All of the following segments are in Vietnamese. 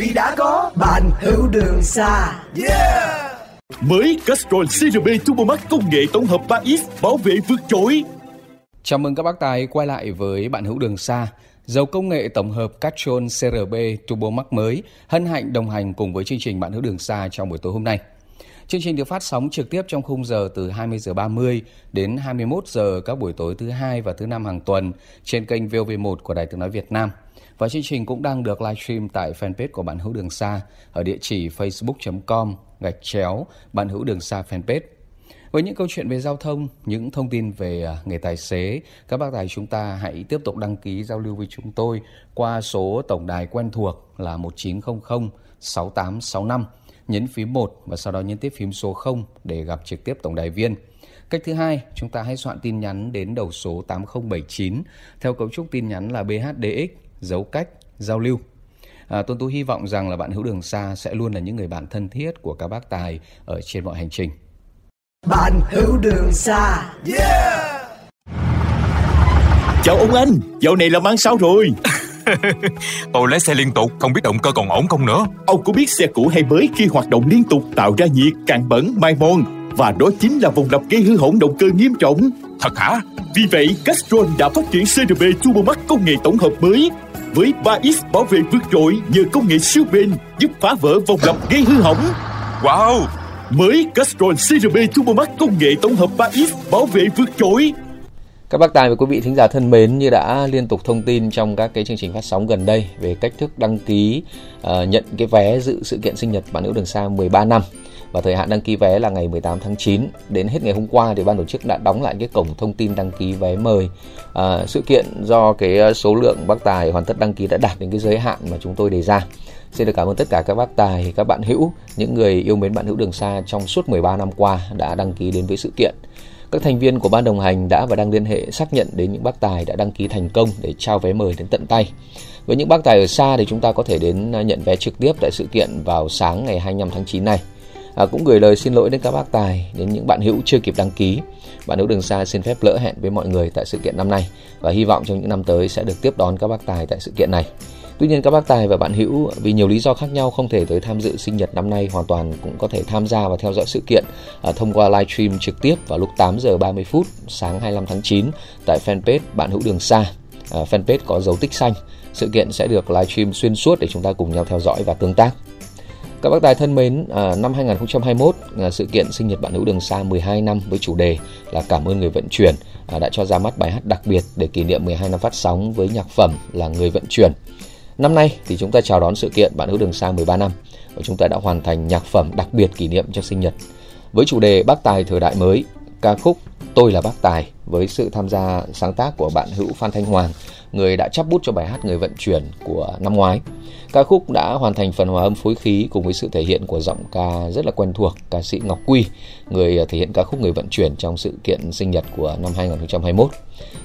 vì đã có bạn hữu đường xa yeah Mới Castrol CRB Turbo Max công nghệ tổng hợp 3X bảo vệ vượt trội. Chào mừng các bác tài quay lại với bạn hữu đường xa. Dầu công nghệ tổng hợp Castrol CRB Turbo Max mới hân hạnh đồng hành cùng với chương trình bạn hữu đường xa trong buổi tối hôm nay. Chương trình được phát sóng trực tiếp trong khung giờ từ 20 giờ 30 đến 21 giờ các buổi tối thứ hai và thứ năm hàng tuần trên kênh VOV1 của Đài Tiếng nói Việt Nam. Và chương trình cũng đang được livestream tại fanpage của bạn hữu đường xa ở địa chỉ facebook.com gạch chéo bạn hữu đường xa fanpage. Với những câu chuyện về giao thông, những thông tin về à, nghề tài xế, các bác tài chúng ta hãy tiếp tục đăng ký giao lưu với chúng tôi qua số tổng đài quen thuộc là 1900 6865 nhấn phím 1 và sau đó nhấn tiếp phím số 0 để gặp trực tiếp tổng đài viên. Cách thứ hai, chúng ta hãy soạn tin nhắn đến đầu số 8079 theo cấu trúc tin nhắn là BHDX dấu cách giao lưu. À, Tôn Tú hy vọng rằng là bạn hữu đường xa sẽ luôn là những người bạn thân thiết của các bác tài ở trên mọi hành trình. bạn hữu đường xa yeah Chào ông anh, dạo này làm ăn sao rồi? Tôi lái xe liên tục, không biết động cơ còn ổn không nữa. Ông có biết xe cũ hay mới khi hoạt động liên tục tạo ra nhiệt, cạn bẩn, mai mòn và đó chính là vòng lặp gây hư hỏng động cơ nghiêm trọng. Thật hả? Vì vậy, Castrol đã phát triển CRB Turbo Max công nghệ tổng hợp mới với 3X bảo vệ vượt trội nhờ công nghệ siêu bền giúp phá vỡ vòng lặp gây hư hỏng. Wow! Mới Castrol CRB Turbo Max công nghệ tổng hợp 3X bảo vệ vượt trội. Các bác tài và quý vị thính giả thân mến như đã liên tục thông tin trong các cái chương trình phát sóng gần đây về cách thức đăng ký uh, nhận cái vé dự sự kiện sinh nhật bạn nữ đường xa 13 năm và thời hạn đăng ký vé là ngày 18 tháng 9 đến hết ngày hôm qua thì ban tổ chức đã đóng lại cái cổng thông tin đăng ký vé mời à, sự kiện do cái à, số lượng bác tài hoàn tất đăng ký đã đạt đến cái giới hạn mà chúng tôi đề ra xin được cảm ơn tất cả các bác tài các bạn hữu những người yêu mến bạn hữu đường xa trong suốt 13 năm qua đã đăng ký đến với sự kiện các thành viên của ban đồng hành đã và đang liên hệ xác nhận đến những bác tài đã đăng ký thành công để trao vé mời đến tận tay. Với những bác tài ở xa thì chúng ta có thể đến à, nhận vé trực tiếp tại sự kiện vào sáng ngày 25 tháng 9 này. À, cũng gửi lời xin lỗi đến các bác tài, đến những bạn hữu chưa kịp đăng ký. Bạn hữu đường xa xin phép lỡ hẹn với mọi người tại sự kiện năm nay và hy vọng trong những năm tới sẽ được tiếp đón các bác tài tại sự kiện này. Tuy nhiên các bác tài và bạn hữu vì nhiều lý do khác nhau không thể tới tham dự sinh nhật năm nay hoàn toàn cũng có thể tham gia và theo dõi sự kiện à, thông qua live stream trực tiếp vào lúc 8 giờ 30 phút sáng 25 tháng 9 tại fanpage bạn hữu đường xa. À, fanpage có dấu tích xanh. Sự kiện sẽ được live stream xuyên suốt để chúng ta cùng nhau theo dõi và tương tác. Các bác tài thân mến, à, năm 2021, à, sự kiện sinh nhật bạn hữu đường xa 12 năm với chủ đề là cảm ơn người vận chuyển à, đã cho ra mắt bài hát đặc biệt để kỷ niệm 12 năm phát sóng với nhạc phẩm là Người vận chuyển. Năm nay thì chúng ta chào đón sự kiện bạn hữu đường xa 13 năm và chúng ta đã hoàn thành nhạc phẩm đặc biệt kỷ niệm cho sinh nhật với chủ đề Bác Tài thời đại mới, ca khúc Tôi là Bác Tài với sự tham gia sáng tác của bạn hữu Phan Thanh Hoàng, người đã chắp bút cho bài hát Người vận chuyển của năm ngoái. Ca khúc đã hoàn thành phần hòa âm phối khí cùng với sự thể hiện của giọng ca rất là quen thuộc ca sĩ Ngọc Quy, người ờ, thể hiện ca khúc Người vận chuyển trong sự kiện sinh nhật của năm 2021.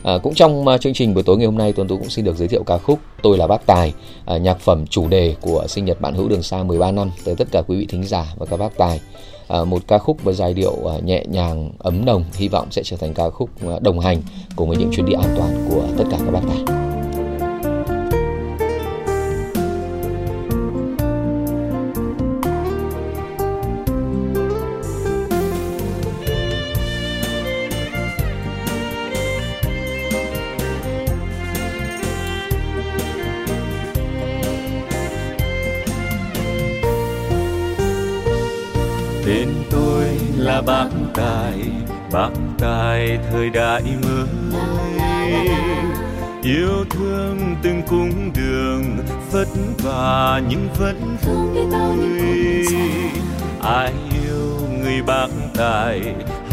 À, cũng trong ờ, chương trình buổi tối ngày hôm nay Tuấn Tú cũng xin được giới thiệu ca khúc Tôi là Bác Tài, à, nhạc phẩm chủ đề của sinh nhật bạn hữu đường xa 13 năm tới tất cả quý vị thính giả và các bác tài. À, một ca khúc với giai điệu nhẹ nhàng ấm nồng hy vọng sẽ trở thành ca khúc đồng hành cùng với những chuyến đi an toàn của tất cả các bác tài. Bác tài bác tài thời đại mới. Yêu thương từng cung đường, vất vả nhưng vẫn vui ai yêu người bác tài,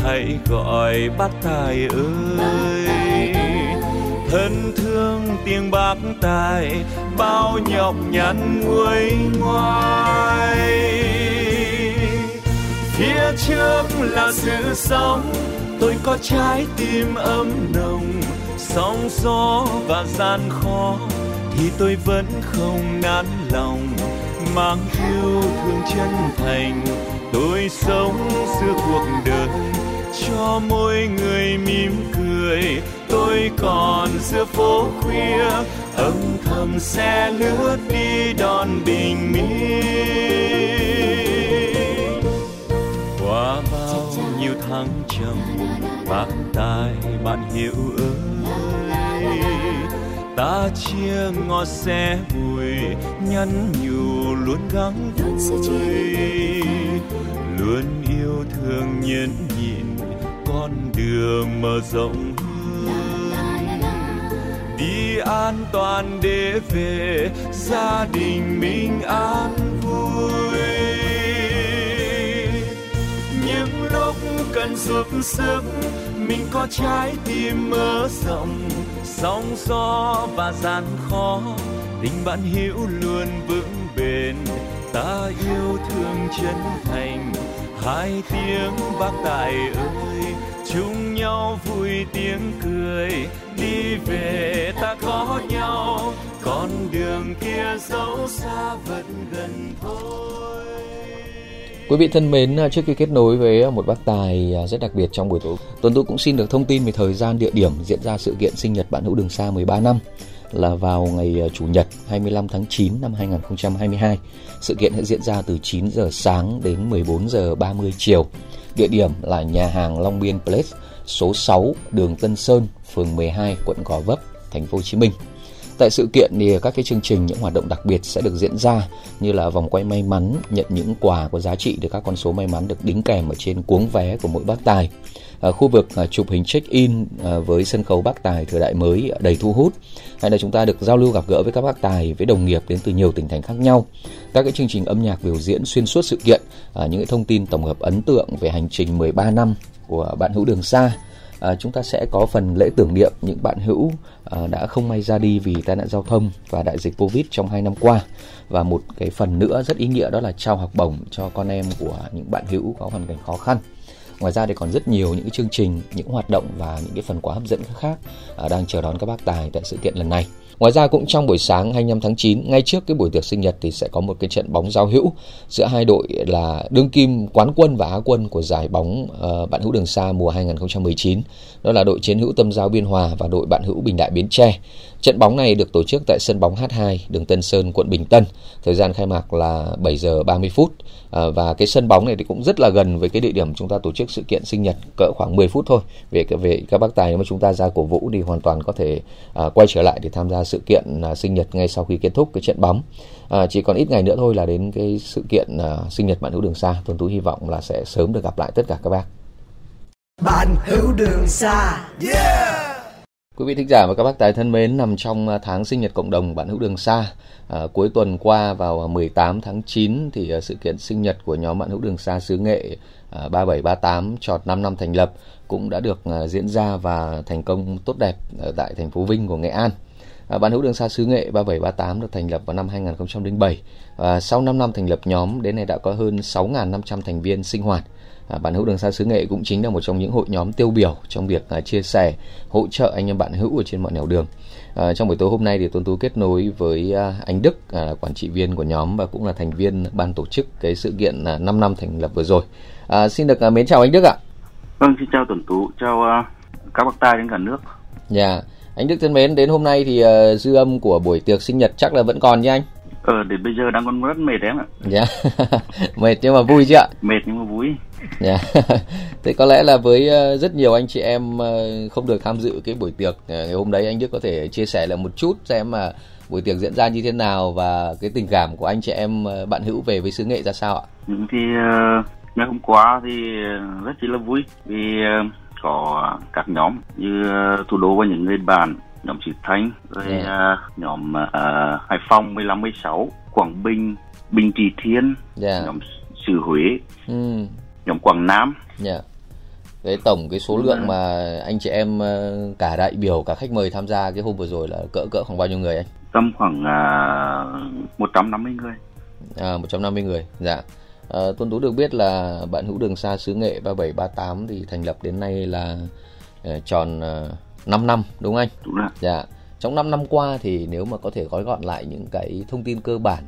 hãy gọi bác tài ơi. Thân thương tiếng bác tài, bao nhọc nhằn nguôi ngoai phía trước là sự sống. Tôi có trái tim ấm nồng, sóng gió và gian khó. Thì tôi vẫn không nản lòng, mang yêu thương chân thành. Tôi sống giữa cuộc đời, cho mỗi người mỉm cười. Tôi còn giữa phố khuya, âm thầm xe lướt tháng bạn tai bạn hiểu ơi ta chia ngọt xe vui nhắn nhủ luôn gắng vui. Luôn yêu thương nhẫn nhịn, con đường mở rộng hơn đi an toàn để về, gia đình bình an cần giúp sức, mình có trái tim mở rộng, sóng gió và gian khó. Tình bạn hiểu luôn vững bền, ta yêu thương chân thành. Hai tiếng bác tài ơi, chung nhau vui tiếng cười. Đi về ta có nhau, con đường kia dẫu xa vẫn gần thôi. Quý vị thân mến, à, trước khi kết nối với à, một bác tài à, rất đặc biệt trong buổi tối, Tuấn Tú cũng xin được thông tin về thời gian địa điểm diễn ra sự kiện sinh nhật bạn hữu đường xa 13 năm là vào ngày Chủ nhật 25 tháng 9 năm 2022. Sự kiện sẽ diễn ra từ 9 giờ sáng đến 14 giờ 30 chiều. Địa điểm là nhà hàng Long Biên Place, số 6, đường Tân Sơn, phường 12, quận Gò Vấp, thành phố Hồ Chí Minh. Tại sự kiện thì các cái chương trình những hoạt động đặc biệt sẽ được diễn ra như là vòng quay may mắn, nhận những quà có giá trị từ các con số may mắn được đính kèm ở trên cuống vé của mỗi bác tài. À, khu vực à, chụp hình check-in à, với sân khấu bác tài thời đại mới đầy thu hút. Hay là chúng ta được giao lưu gặp gỡ với các bác tài với đồng nghiệp đến từ nhiều tỉnh thành khác nhau. Các cái chương trình âm nhạc biểu diễn xuyên suốt sự kiện à, những cái thông tin tổng hợp ấn tượng về hành trình 13 năm của bạn hữu đường xa à, chúng ta sẽ có phần lễ tưởng niệm những bạn hữu à, đã không may ra đi vì tai nạn giao thông và đại dịch Covid trong 2 năm qua và một cái phần nữa rất ý nghĩa đó là trao học bổng cho con em của những bạn hữu có hoàn cảnh khó khăn. Ngoài ra thì còn rất nhiều những chương trình, những hoạt động và những cái phần quà hấp dẫn khác à, đang chờ đón các bác tài tại sự kiện lần này. Ngoài ra cũng trong buổi sáng 25 tháng 9, ngay trước cái buổi tiệc sinh nhật thì sẽ có một cái trận bóng giao hữu giữa hai đội là đương kim quán quân và á quân của giải bóng uh, bạn hữu đường xa mùa 2019. Đó là đội chiến hữu Tâm giao Biên Hòa và đội bạn hữu Bình Đại Bến Tre. Trận bóng này được tổ chức tại sân bóng H2, đường Tân Sơn, quận Bình Tân. Thời gian khai mạc là 7 giờ 30 phút. À, và cái sân bóng này thì cũng rất là gần với cái địa điểm chúng ta tổ chức sự kiện sinh nhật cỡ khoảng 10 phút thôi. Về về các bác tài nếu mà chúng ta ra cổ vũ thì hoàn toàn có thể à, quay trở lại để tham gia sự kiện à, sinh nhật ngay sau khi kết thúc cái trận bóng. À, chỉ còn ít ngày nữa thôi là đến cái sự kiện à, sinh nhật bạn hữu đường xa. Tuấn Tú hy vọng là sẽ sớm được gặp lại tất cả các bác. Bạn hữu đường xa. Yeah! Quý vị thính giả và các bác tài thân mến, nằm trong à, tháng sinh nhật cộng đồng bạn hữu đường xa, à, cuối tuần qua vào 18 tháng 9 thì sự kiện sinh nhật của nhóm bạn hữu đường xa xứ nghệ à, 3738 trọt 5 năm thành lập cũng đã được à, diễn ra và thành công tốt đẹp ở tại thành phố Vinh của Nghệ An. À, bạn hữu đường xa xứ nghệ 3738 được thành lập vào năm 2007. À, sau 5 năm thành lập nhóm, đến nay đã có hơn 6.500 thành viên sinh hoạt. À, bạn hữu đường xa xứ nghệ cũng chính là một trong những hội nhóm tiêu biểu trong việc à, chia sẻ hỗ trợ anh em bạn hữu ở trên mọi nẻo đường à, trong buổi tối hôm nay thì tuấn tú kết nối với anh đức à, quản trị viên của nhóm và cũng là thành viên ban tổ chức cái sự kiện à, 5 năm thành lập vừa rồi à, xin được mến chào anh đức ạ vâng xin chào tuấn tú chào các bác tài trên cả nước dạ yeah. Anh đức thân mến đến hôm nay thì uh, dư âm của buổi tiệc sinh nhật chắc là vẫn còn chứ anh? Ờ đến bây giờ đang còn rất mệt em ạ. Dạ. Mệt nhưng mà vui chứ ạ? Mệt nhưng mà vui. Dạ. Thế có lẽ là với ờ, rất nhiều anh chị em ờ, không được tham dự cái buổi tiệc ngày hôm đấy anh Đức có thể chia sẻ là một chút xem mà buổi tiệc diễn ra như thế nào và cái tình cảm của anh chị em bạn hữu về với xứ nghệ ra sao ạ? Ừ, thì ngày hôm qua thì rất chỉ là vui vì có các nhóm như thủ đô và những người bạn nhóm Sĩ Thanh rồi yeah. Dạ. nhóm uh, Hải Phòng 15 16 Quảng Bình Bình Trị Thiên yeah. Dạ. nhóm Sử Huế ừ nhóm Quảng Nam yeah. cái tổng cái số lượng mà anh chị em ờ, cả đại biểu cả khách mời tham gia cái hôm vừa rồi là cỡ cỡ khoảng bao nhiêu người anh? tầm khoảng à, 150 người À, 150 người. Dạ. À, Tuấn Tú được biết là bạn hữu đường xa xứ nghệ 3738 thì thành lập đến nay là ờ, tròn uh, 5 năm đúng không anh? đúng rồi Dạ. Trong 5 năm qua thì nếu mà có thể gói gọn lại những cái thông tin cơ bản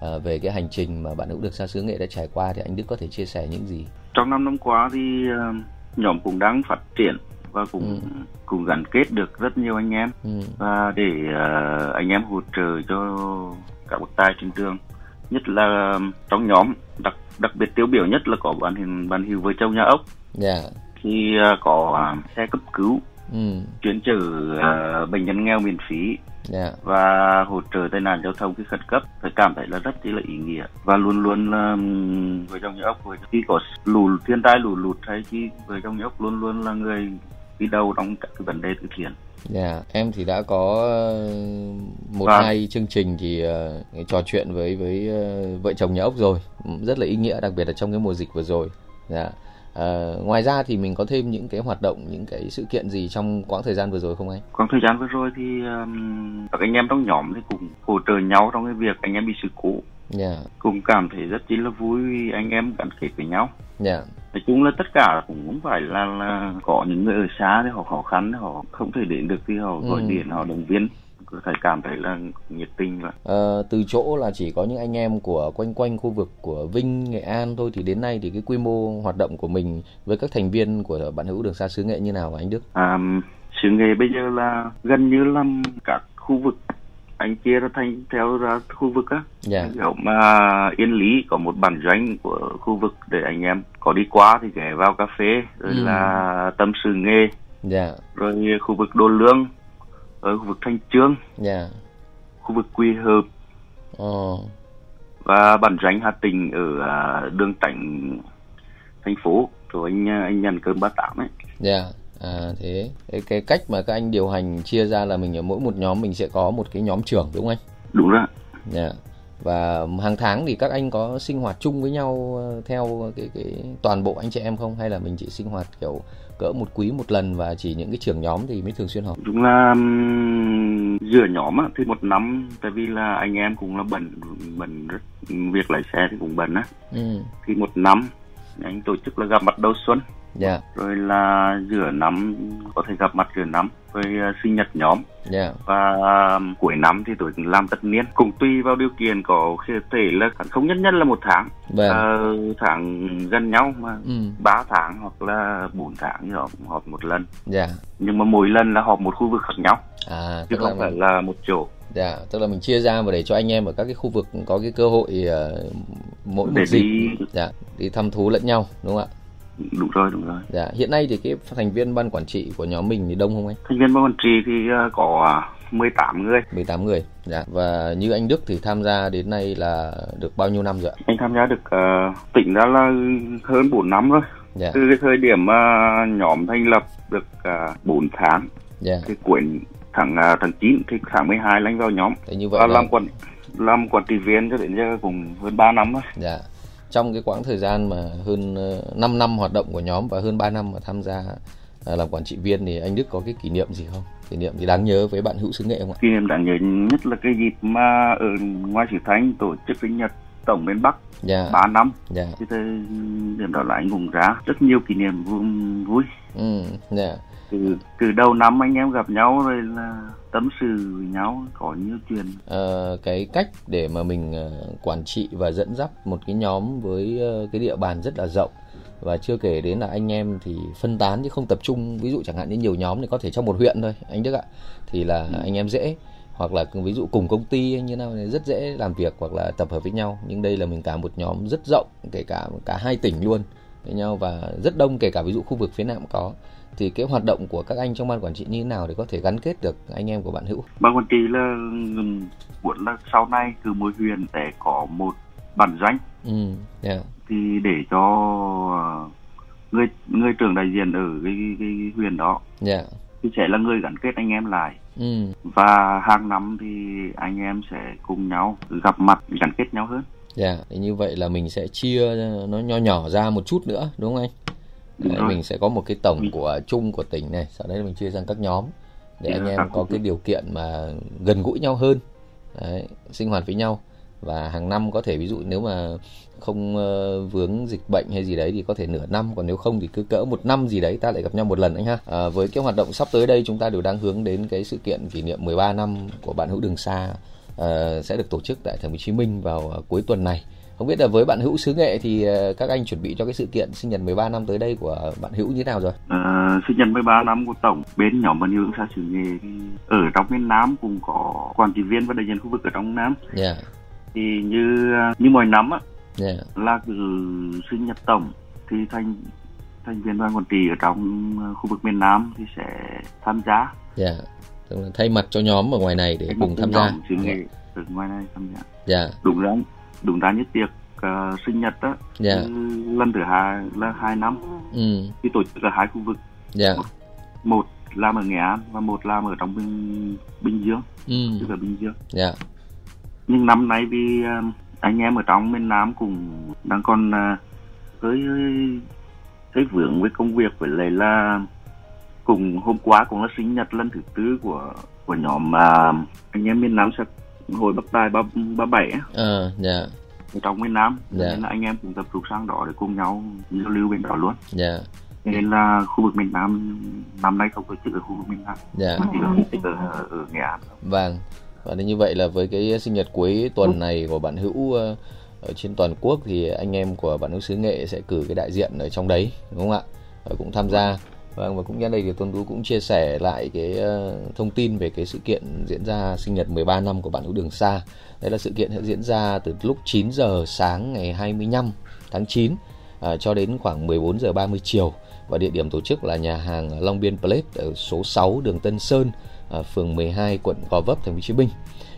ờ, về cái hành trình mà bạn hữu đường xa xứ nghệ đã trải qua thì anh Đức có thể chia sẻ những gì? trong năm năm qua thì à, nhóm cũng đang phát triển và cũng cũng gắn kết được rất nhiều anh em Ừ. và để à, anh em hỗ trợ cho các bậc tài trên trường nhất là trong nhóm đặc đặc biệt tiêu biểu nhất là có bạn hình bạn hiệu vợ chồng nhà ốc Dạ. khi à, có xe cấp cứu Ừ. chuyên chở à, bệnh nhân nghèo miễn phí Dạ. và hỗ trợ tai nạn giao thông khi khẩn cấp tôi cảm thấy là rất là ý nghĩa và luôn luôn là vợ chồng nhà ốc với khi có lũ thiên tai lũ lụt hay khi vợ chồng nhà ốc luôn luôn là người đi đầu trong các cái vấn đề từ thiện Dạ, em thì đã có ờ, một Vâng. hai chương trình thì ờ, trò chuyện với với ờ, vợ chồng nhà ốc rồi, Ừ, rất là ý nghĩa đặc biệt là trong cái mùa dịch vừa rồi. Dạ. Ờ, ngoài ra thì mình có thêm những cái hoạt động, những cái sự kiện gì trong quãng thời gian vừa rồi không anh? còn thời gian vừa rồi thì um, các anh em trong nhóm thì cũng hỗ trợ nhau trong cái việc anh em bị sự cố Dạ, cũng cảm thấy rất chỉ là vui anh em gắn kết với nhau. Dạ, nói chung là tất cả cũng không phải là, là có những người ở xa thì họ khó khăn họ không thể đến được thì họ gọi Ừ. điện họ động viên. Có thể cảm thấy là nhiệt tình và Ờ, từ chỗ là chỉ có những anh em của quanh quanh khu vực của Vinh, Nghệ An thôi thì đến nay thì cái quy mô hoạt động của mình với các thành viên của bạn hữu đường xa xứ nghệ như nào hả anh Đức? À, sự nghề bây giờ là gần như là các khu vực anh chia ra thành theo ra khu vực á. Dạ, kiểu mà yên lý có một bản doanh của khu vực để anh em có đi qua thì ghé vào cà phê rồi Ừ. là tâm sự nghề. Dạ, rồi khu vực đô lương ở khu vực thanh trương. Dạ. khu vực quy hợp. Ờ, và bản doanh hà tĩnh ở à, đường tránh thành phố. Rồi anh anh nhận cơm ba tám ấy. Dạ, à thế cái, cái cách mà các anh điều hành chia ra là mình ở mỗi một nhóm mình sẽ có một cái nhóm trưởng đúng không anh? đúng rồi Dạ. Và hàng tháng thì các anh có sinh hoạt chung với nhau ờ, theo cái cái toàn bộ anh chị em không hay là mình chỉ sinh hoạt kiểu cỡ một quý một lần và chỉ những cái trưởng nhóm thì mới thường xuyên họp? đúng là giữa nhóm á, thì một năm tại vì là anh em cũng là bận bận việc lái xe thì cũng bận á Ừ. thì một năm anh tổ chức là gặp mặt đầu xuân Dạ, rồi là giữa năm có thể gặp mặt giữa năm rồi à, sinh nhật nhóm dạ. và à, cuối năm thì tôi làm tất niên cũng tùy vào điều kiện có thể là không nhất nhất là một tháng Vâng. Ờ, tháng gần nhau mà Ừ. ba tháng hoặc là bốn tháng thì họp, họp một lần Dạ. nhưng mà mỗi lần là họp một khu vực khác nhau À, chứ tức là không phải mình, là một chỗ dạ, tức là mình chia ra và để cho anh em ở các cái khu vực có cái cơ hội ờ, mỗi để một dịp đi dạ, đi thăm thú lẫn nhau đúng không ạ? Đúng rồi đúng rồi Dạ, hiện nay thì cái thành viên ban quản trị của nhóm mình thì đông không anh? thành viên ban quản trị thì à, có à, 18 người 18 người. Dạ. Và như anh Đức thì tham gia đến nay là được bao nhiêu năm rồi anh tham gia được à, tỉnh ra là hơn 4 năm rồi Dạ. từ cái thời điểm mà nhóm thành lập được uh, 4 tháng Dạ. thì cuối tháng à, tháng 9 thì tháng 12 lãnh vào nhóm Thế như vậy và là làm quản làm quản trị viên cho đến giờ cũng hơn 3 năm rồi dạ. Trong cái quãng thời gian mà hơn 5 năm hoạt động của nhóm và hơn 3 năm mà tham gia à, làm quản trị viên thì anh Đức có cái kỷ niệm gì không? Kỷ niệm gì đáng nhớ với bạn hữu xứ nghệ không ạ? kỷ niệm đáng nhớ nhất là cái dịp mà ở ngoài Sử Thanh tổ chức sinh nhật tổng miền Bắc Dạ. 3 năm Dạ. thì thời điểm đó là anh cũng ra rất nhiều kỷ niệm vui. Ừ, dạ. từ từ đầu năm anh em gặp nhau rồi là tâm sự với nhau có nhiều chuyện. Ờ, cái cách để mà mình ờ, quản trị và dẫn dắt một cái nhóm với ờ, cái địa bàn rất là rộng và chưa kể đến là anh em thì phân tán chứ không tập trung. Ví dụ chẳng hạn như nhiều nhóm thì có thể trong một huyện thôi anh Đức ạ thì là anh em dễ. Hoặc là ví dụ cùng công ty hay như nào thì rất dễ làm việc hoặc là tập hợp với nhau. Nhưng đây là mình cả một nhóm rất rộng kể cả cả hai tỉnh luôn với nhau và rất đông kể cả ví dụ khu vực phía Nam cũng có thì cái hoạt động của các anh trong ban quản trị như thế nào để có thể gắn kết được anh em của bạn hữu? Ban quản trị là ừm, muốn là sau này từ mỗi huyện sẽ có một bản doanh ừ yeah. thì để cho ờ, người người trưởng đại diện ở cái, cái huyện đó dạ. thì sẽ là người gắn kết anh em lại. Ừ. Và hàng năm thì anh em sẽ cùng nhau gặp mặt gắn kết nhau hơn. Dạ, thì như vậy là mình sẽ chia nó nho nhỏ ra một chút nữa đúng không anh? Đấy, mình sẽ có một cái tổng của chung của tỉnh này. Sau đấy mình chia sang các nhóm để anh em có cái điều kiện mà gần gũi nhau hơn đấy, sinh hoạt với nhau. Và hàng năm có thể ví dụ nếu mà không ờ, vướng dịch bệnh hay gì đấy thì có thể nửa năm còn nếu không thì cứ cỡ một năm gì đấy ta lại gặp nhau một lần anh ha. À, với cái hoạt động sắp tới đây chúng ta đều đang hướng đến cái sự kiện kỷ niệm 13 năm của bạn hữu đường xa ờ, sẽ được tổ chức tại thành phố Hồ Chí Minh vào ờ, cuối tuần này không biết là với bạn hữu xứ nghệ thì ờ, các anh chuẩn bị cho cái sự kiện sinh nhật 13 năm tới đây của bạn hữu như thế nào rồi? Ờ, sinh nhật 13 năm của tổng bên nhóm bạn hữu xa xứ thì ở trong miền Nam cũng có quản trị viên và đại diện khu vực ở trong Nam. Dạ. Thì như như mọi năm á dạ. là cứ sinh nhật tổng thì thành thành viên đoàn quản trị ở trong ờ, khu vực miền Nam thì sẽ tham gia. Dạ. Tức là thay mặt cho nhóm ở ngoài này để cùng tham gia. Xứ nghệ ở ngoài này tham gia. Dạ. Đúng ra đúng ra nhất tiệc ờ, sinh nhật á dạ. cứ lần thứ hai là hai năm. Ừ. Thì tổ chức ở hai khu vực. Dạ. Một làm ở Nghệ An và một làm ở trong Bình Bình Dương. Ừ. Tức là Bình Dương. Dạ. Nhưng năm nay vì ờ, anh em ở trong miền Nam cũng đang còn ờ, hơi hơi vướng với công việc. Với lại là cùng hôm qua cũng là sinh nhật lần thứ tư của của nhóm mà anh em miền Nam sẽ hồi bắc tài ba ba bảy á, ờ dạ ở trong miền Nam Dạ. nên là anh em cũng tập trung sang đó để cùng nhau giao lưu bên đó luôn dạ nên là khu vực miền Nam năm nay không tổ chức ở khu vực miền Nam dạ mà chỉ chức ở, ở Nghệ An Vâng. Và như vậy là với cái sinh nhật cuối tuần này của bạn Hữu ờ, ở trên toàn quốc thì anh em của bạn Hữu xứ Nghệ sẽ cử cái đại diện ở trong đấy đúng không ạ? Và cũng tham gia. Vâng và cũng nhân đây thì Tuấn Tú cũng chia sẻ lại cái ờ, thông tin về cái sự kiện diễn ra sinh nhật 13 năm của bạn Hữu Đường Xa. Đấy là sự kiện sẽ diễn ra từ lúc 9 giờ sáng ngày 25 tháng 9 à, cho đến khoảng 14 giờ 30 chiều và địa điểm tổ chức là nhà hàng Long Biên Place ở số 6 đường Tân Sơn, à, phường 12 quận Gò Vấp thành phố Hồ Chí Minh.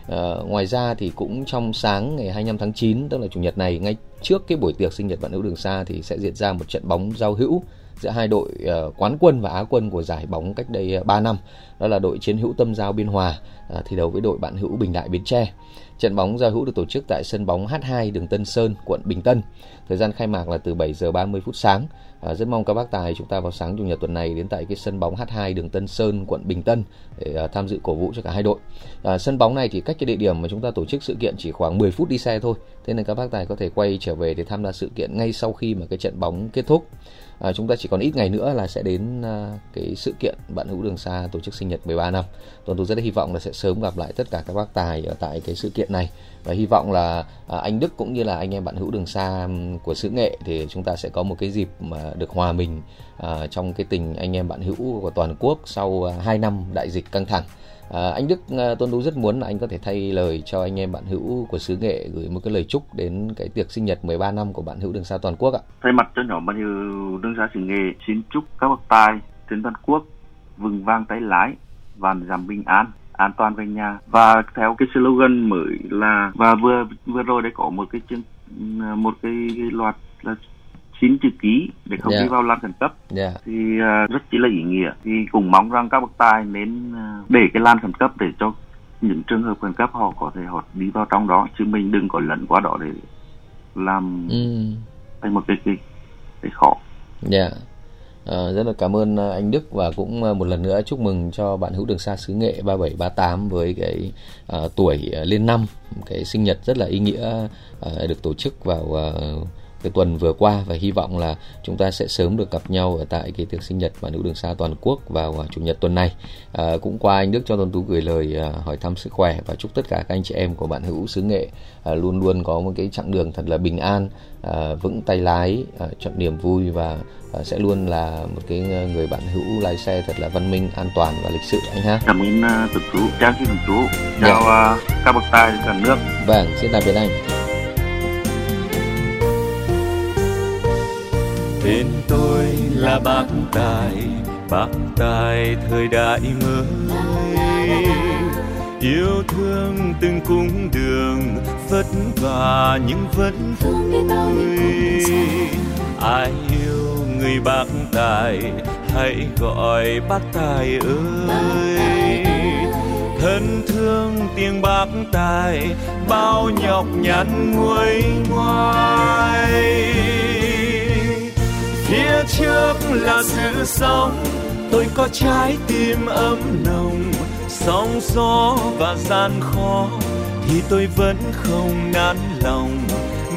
À, ngoài ra thì cũng trong sáng ngày 25 tháng 9 tức là chủ nhật này ngay trước cái buổi tiệc sinh nhật bạn hữu đường xa thì sẽ diễn ra một trận bóng giao hữu giữa hai đội ờ, quán quân và á quân của giải bóng cách đây ờ, 3 năm đó là đội chiến hữu Tâm Giao Biên Hòa ờ, thi đấu với đội bạn hữu Bình Đại Bến Tre. Trận bóng giao hữu được tổ chức tại sân bóng H2 đường Tân Sơn, quận Bình Tân. Thời gian khai mạc là từ 7 giờ 30 phút sáng. À, rất mong các bác tài chúng ta vào sáng chủ nhật tuần này đến tại cái sân bóng H2 đường Tân Sơn, quận Bình Tân để à, tham dự cổ vũ cho cả hai đội. À, sân bóng này thì cách cái địa điểm mà chúng ta tổ chức sự kiện chỉ khoảng 10 phút đi xe thôi. Thế nên các bác tài có thể quay trở về để tham gia sự kiện ngay sau khi mà cái trận bóng kết thúc. À, chúng ta chỉ còn ít ngày nữa là sẽ đến à, cái sự kiện bạn hữu đường xa tổ chức sinh nhật 13 năm. tuấn tôi rất là hy vọng là sẽ sớm gặp lại tất cả các bác tài ở tại cái sự kiện này và hy vọng là à, anh Đức cũng như là anh em bạn hữu đường xa của xứ nghệ thì chúng ta sẽ có một cái dịp mà được hòa mình à, trong cái tình anh em bạn hữu của toàn quốc sau à, 2 năm đại dịch căng thẳng. À, anh Đức à, Tôn Tú rất muốn là anh có thể thay lời cho anh em bạn hữu của xứ nghệ gửi một cái lời chúc đến cái tiệc sinh nhật 13 năm của bạn hữu đường xa toàn quốc ạ. thay mặt cho nhóm bạn hữu đường xa xứ nghệ xin chúc các bậc tài trên toàn quốc vừng vang tay lái và giảm bình an an toàn về nhà và theo cái slogan mới là và vừa vừa rồi đấy có một cái chương một cái, cái loạt là xin chữ ký để không Dạ. đi vào lan khẩn cấp Dạ. thì à, rất chỉ là ý nghĩa thì cũng mong rằng các bậc tài nên à, để cái lan khẩn cấp để cho những trường hợp khẩn cấp họ có thể họ đi vào trong đó chứ mình đừng có lẫn qua đó để làm Ừ. thành một cái cái, cái khó Dạ. Ờ, rất là cảm ơn ờ, anh Đức và cũng một lần nữa chúc mừng cho bạn hữu đường xa xứ nghệ 3738 với cái ờ, tuổi lên năm cái sinh nhật rất là ý nghĩa ờ, được tổ chức vào ờ, cái tuần vừa qua và hy vọng là chúng ta sẽ sớm được gặp nhau ở tại cái tiệc sinh nhật bạn hữu đường xa toàn quốc vào ờ, chủ nhật tuần này. Ờ, cũng qua anh Đức cho Tuấn Tú gửi lời ờ, hỏi thăm sức khỏe và chúc tất cả các anh chị em của bạn hữu xứ nghệ ờ, luôn luôn có một cái chặng đường thật là bình an, ờ, vững tay lái, ờ, chọn niềm vui và ờ, sẽ luôn là một cái ờ, người bạn hữu lái xe thật là văn minh, an toàn và lịch sự anh ha. cảm ơn uh, tuấn tú chào chị tuấn tú chào uh, các bậc tài cả nước Vâng, xin tạm biệt anh. Tên tôi là bác tài bác tài thời đại mới. Yêu thương từng cung đường, vất vả nhưng vẫn vui ai yêu người bác tài, hãy gọi bác tài ơi. Thân thương tiếng bác tài, bao nhọc nhằn nguôi ngoai phía trước là sự sống. Tôi có trái tim ấm nồng, sóng gió và gian khó, thì tôi vẫn không nản lòng.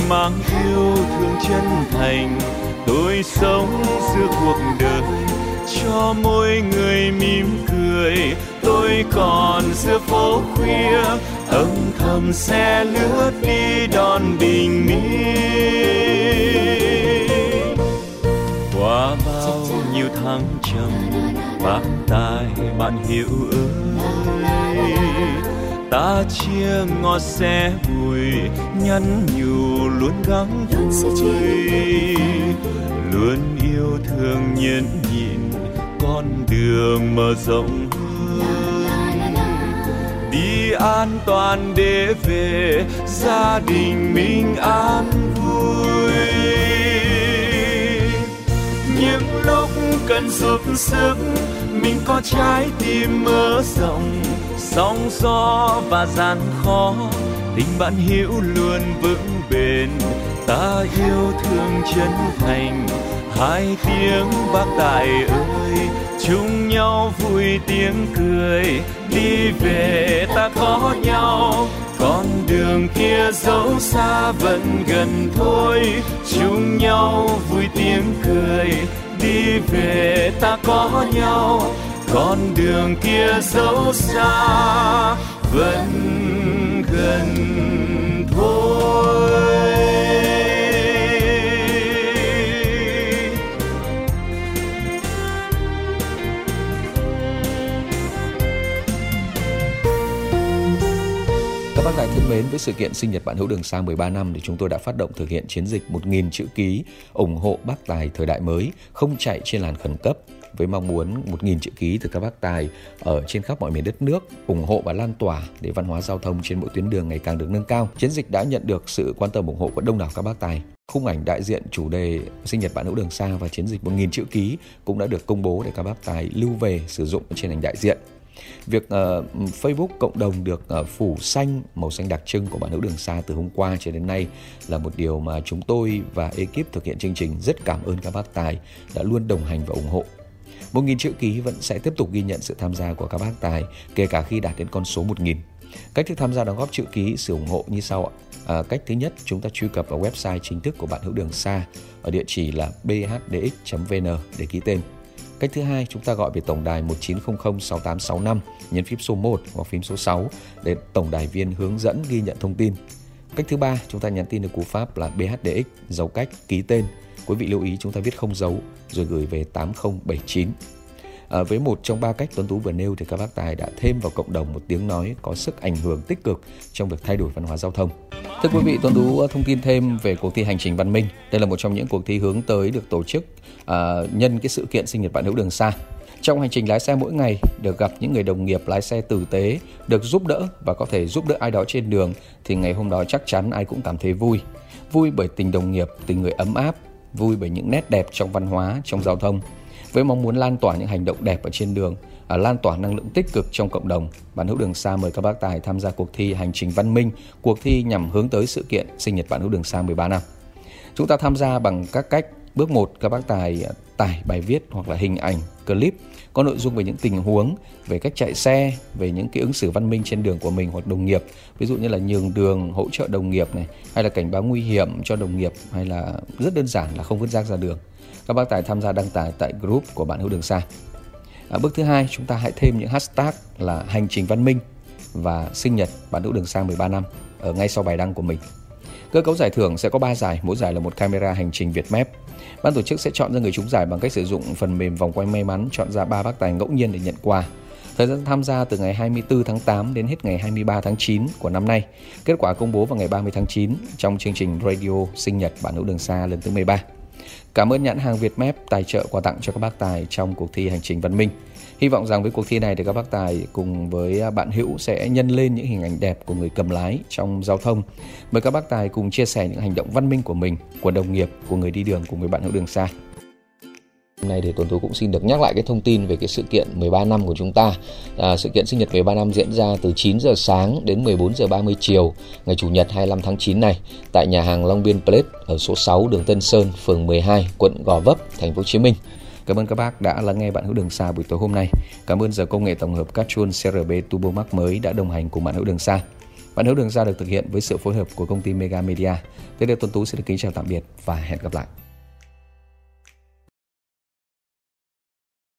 Mang yêu thương chân thành, tôi sống giữa cuộc đời. Cho mỗi người mỉm cười, tôi còn giữa phố khuya. Âm thầm xe lướt đi đón bình minh qua bao nhiêu tháng trầm bạn tài bạn hiểu ơi ta chia ngọt xe bùi, nhắn nhủ luôn gắng vui. Luôn yêu thương nhẫn nhịn, con đường mở rộng hơn. Đi an toàn để về, gia đình mình an những lúc cần giúp sức, mình có trái tim mở rộng, sóng gió và gian khó. Tình bạn hiểu luôn vững bền, ta yêu thương chân thành. Hai tiếng bác tài ơi, chung nhau vui tiếng cười, đi về ta có nhau kia dẫu xa vẫn gần thôi, chung nhau vui tiếng cười, đi về ta có nhau. Con đường kia dẫu xa vẫn gần thôi. Thân mến, với sự kiện sinh nhật bạn hữu đường xa 13 năm thì chúng tôi đã phát động thực hiện chiến dịch 1.000 chữ ký ủng hộ bác tài thời đại mới, không chạy trên làn khẩn cấp với mong muốn 1.000 chữ ký từ các bác tài ở trên khắp mọi miền đất nước ủng hộ và lan tỏa để văn hóa giao thông trên mỗi tuyến đường ngày càng được nâng cao. Chiến dịch đã nhận được sự quan tâm ủng hộ của đông đảo các bác tài. Khung ảnh đại diện chủ đề sinh nhật bạn hữu đường xa và chiến dịch 1.000 chữ ký cũng đã được công bố để các bác tài lưu về sử dụng trên ảnh đại diện. Việc uh, Facebook cộng đồng được uh, phủ xanh màu xanh đặc trưng của bạn hữu đường xa từ hôm qua cho đến nay là một điều mà chúng tôi và ekip thực hiện chương trình rất cảm ơn các bác tài đã luôn đồng hành và ủng hộ. Một nghìn chữ ký vẫn sẽ tiếp tục ghi nhận sự tham gia của các bác tài kể cả khi đạt đến con số 1.000. Cách thức tham gia đóng góp chữ ký sự ủng hộ như sau ạ. À, cách thứ nhất, chúng ta truy cập vào website chính thức của bạn hữu đường xa ở địa chỉ là bhdx.vn để ký tên. Cách thứ hai, chúng ta gọi về tổng đài 1900 6865, nhấn phím số 1 hoặc phím số 6 để tổng đài viên hướng dẫn ghi nhận thông tin. Cách thứ ba, chúng ta nhắn tin được cú pháp là BHDX, dấu cách, ký tên. Quý vị lưu ý chúng ta viết không dấu rồi gửi về 8079. À, với một trong ba cách Tuấn Tú vừa nêu thì các bác tài đã thêm vào cộng đồng một tiếng nói có sức ảnh hưởng tích cực trong việc thay đổi văn hóa giao thông. Thưa quý vị, Tuấn Tú thông tin thêm về cuộc thi Hành trình văn minh. Đây là một trong những cuộc thi hướng tới được tổ chức à, nhân cái sự kiện sinh nhật bạn hữu đường xa. Trong hành trình lái xe mỗi ngày, được gặp những người đồng nghiệp lái xe tử tế, được giúp đỡ và có thể giúp đỡ ai đó trên đường thì ngày hôm đó chắc chắn ai cũng cảm thấy vui. Vui bởi tình đồng nghiệp, tình người ấm áp, vui bởi những nét đẹp trong văn hóa, trong giao thông. Với mong muốn lan tỏa những hành động đẹp ở trên đường, à, lan tỏa năng lượng tích cực trong cộng đồng, bạn hữu đường xa mời các bác tài tham gia cuộc thi Hành trình văn minh, cuộc thi nhằm hướng tới sự kiện sinh nhật bạn hữu đường xa 13 năm. Chúng ta tham gia bằng các cách Bước 1, các bác tài à, tải bài viết hoặc là hình ảnh, clip có nội dung về những tình huống, về cách chạy xe, về những cái ứng xử văn minh trên đường của mình hoặc đồng nghiệp. Ví dụ như là nhường đường, hỗ trợ đồng nghiệp này, hay là cảnh báo nguy hiểm cho đồng nghiệp, hay là rất đơn giản là không vứt rác ra đường. Các bác tài tham gia đăng tải tại group của bạn hữu đường xa. À, bước thứ hai, chúng ta hãy thêm những hashtag là hành trình văn minh và sinh nhật bạn nữ đường xa 13 năm ở ngay sau bài đăng của mình. Cơ cấu giải thưởng sẽ có 3 giải, mỗi giải là một camera hành trình Việt Map. Ban tổ chức sẽ chọn ra người trúng giải bằng cách sử dụng phần mềm vòng quay may mắn chọn ra 3 bác tài ngẫu nhiên để nhận quà. Thời gian tham gia từ ngày 24 tháng 8 đến hết ngày 23 tháng 9 của năm nay. Kết quả công bố vào ngày 30 tháng 9 trong chương trình Radio sinh nhật bản hữu đường xa lần thứ 13. Cảm ơn nhãn hàng Vietmap tài trợ quà tặng cho các bác tài trong cuộc thi hành trình văn minh. Hy vọng rằng với cuộc thi này thì các bác tài cùng với bạn hữu sẽ nhân lên những hình ảnh đẹp của người cầm lái trong giao thông. Mời các bác tài cùng chia sẻ những hành động văn minh của mình, của đồng nghiệp, của người đi đường của người bạn hữu đường xa. Hôm nay thì Tuấn Tú cũng xin được nhắc lại cái thông tin về cái sự kiện 13 năm của chúng ta. À, sự kiện sinh nhật 13 năm diễn ra từ 9 giờ sáng đến 14 giờ 30 chiều ngày Chủ nhật 25 tháng 9 này tại nhà hàng Long Biên Place ở số 6 đường Tân Sơn, phường 12, quận Gò Vấp, thành phố Hồ Chí Minh. Cảm ơn các bác đã lắng nghe bạn hữu đường xa buổi tối hôm nay. Cảm ơn giờ công nghệ tổng hợp Catron CRB Turbo Max mới đã đồng hành cùng bạn hữu đường xa. Bạn hữu đường xa được thực hiện với sự phối hợp của công ty Mega Media. Tiếp theo Tuấn Tú xin được kính chào tạm biệt và hẹn gặp lại.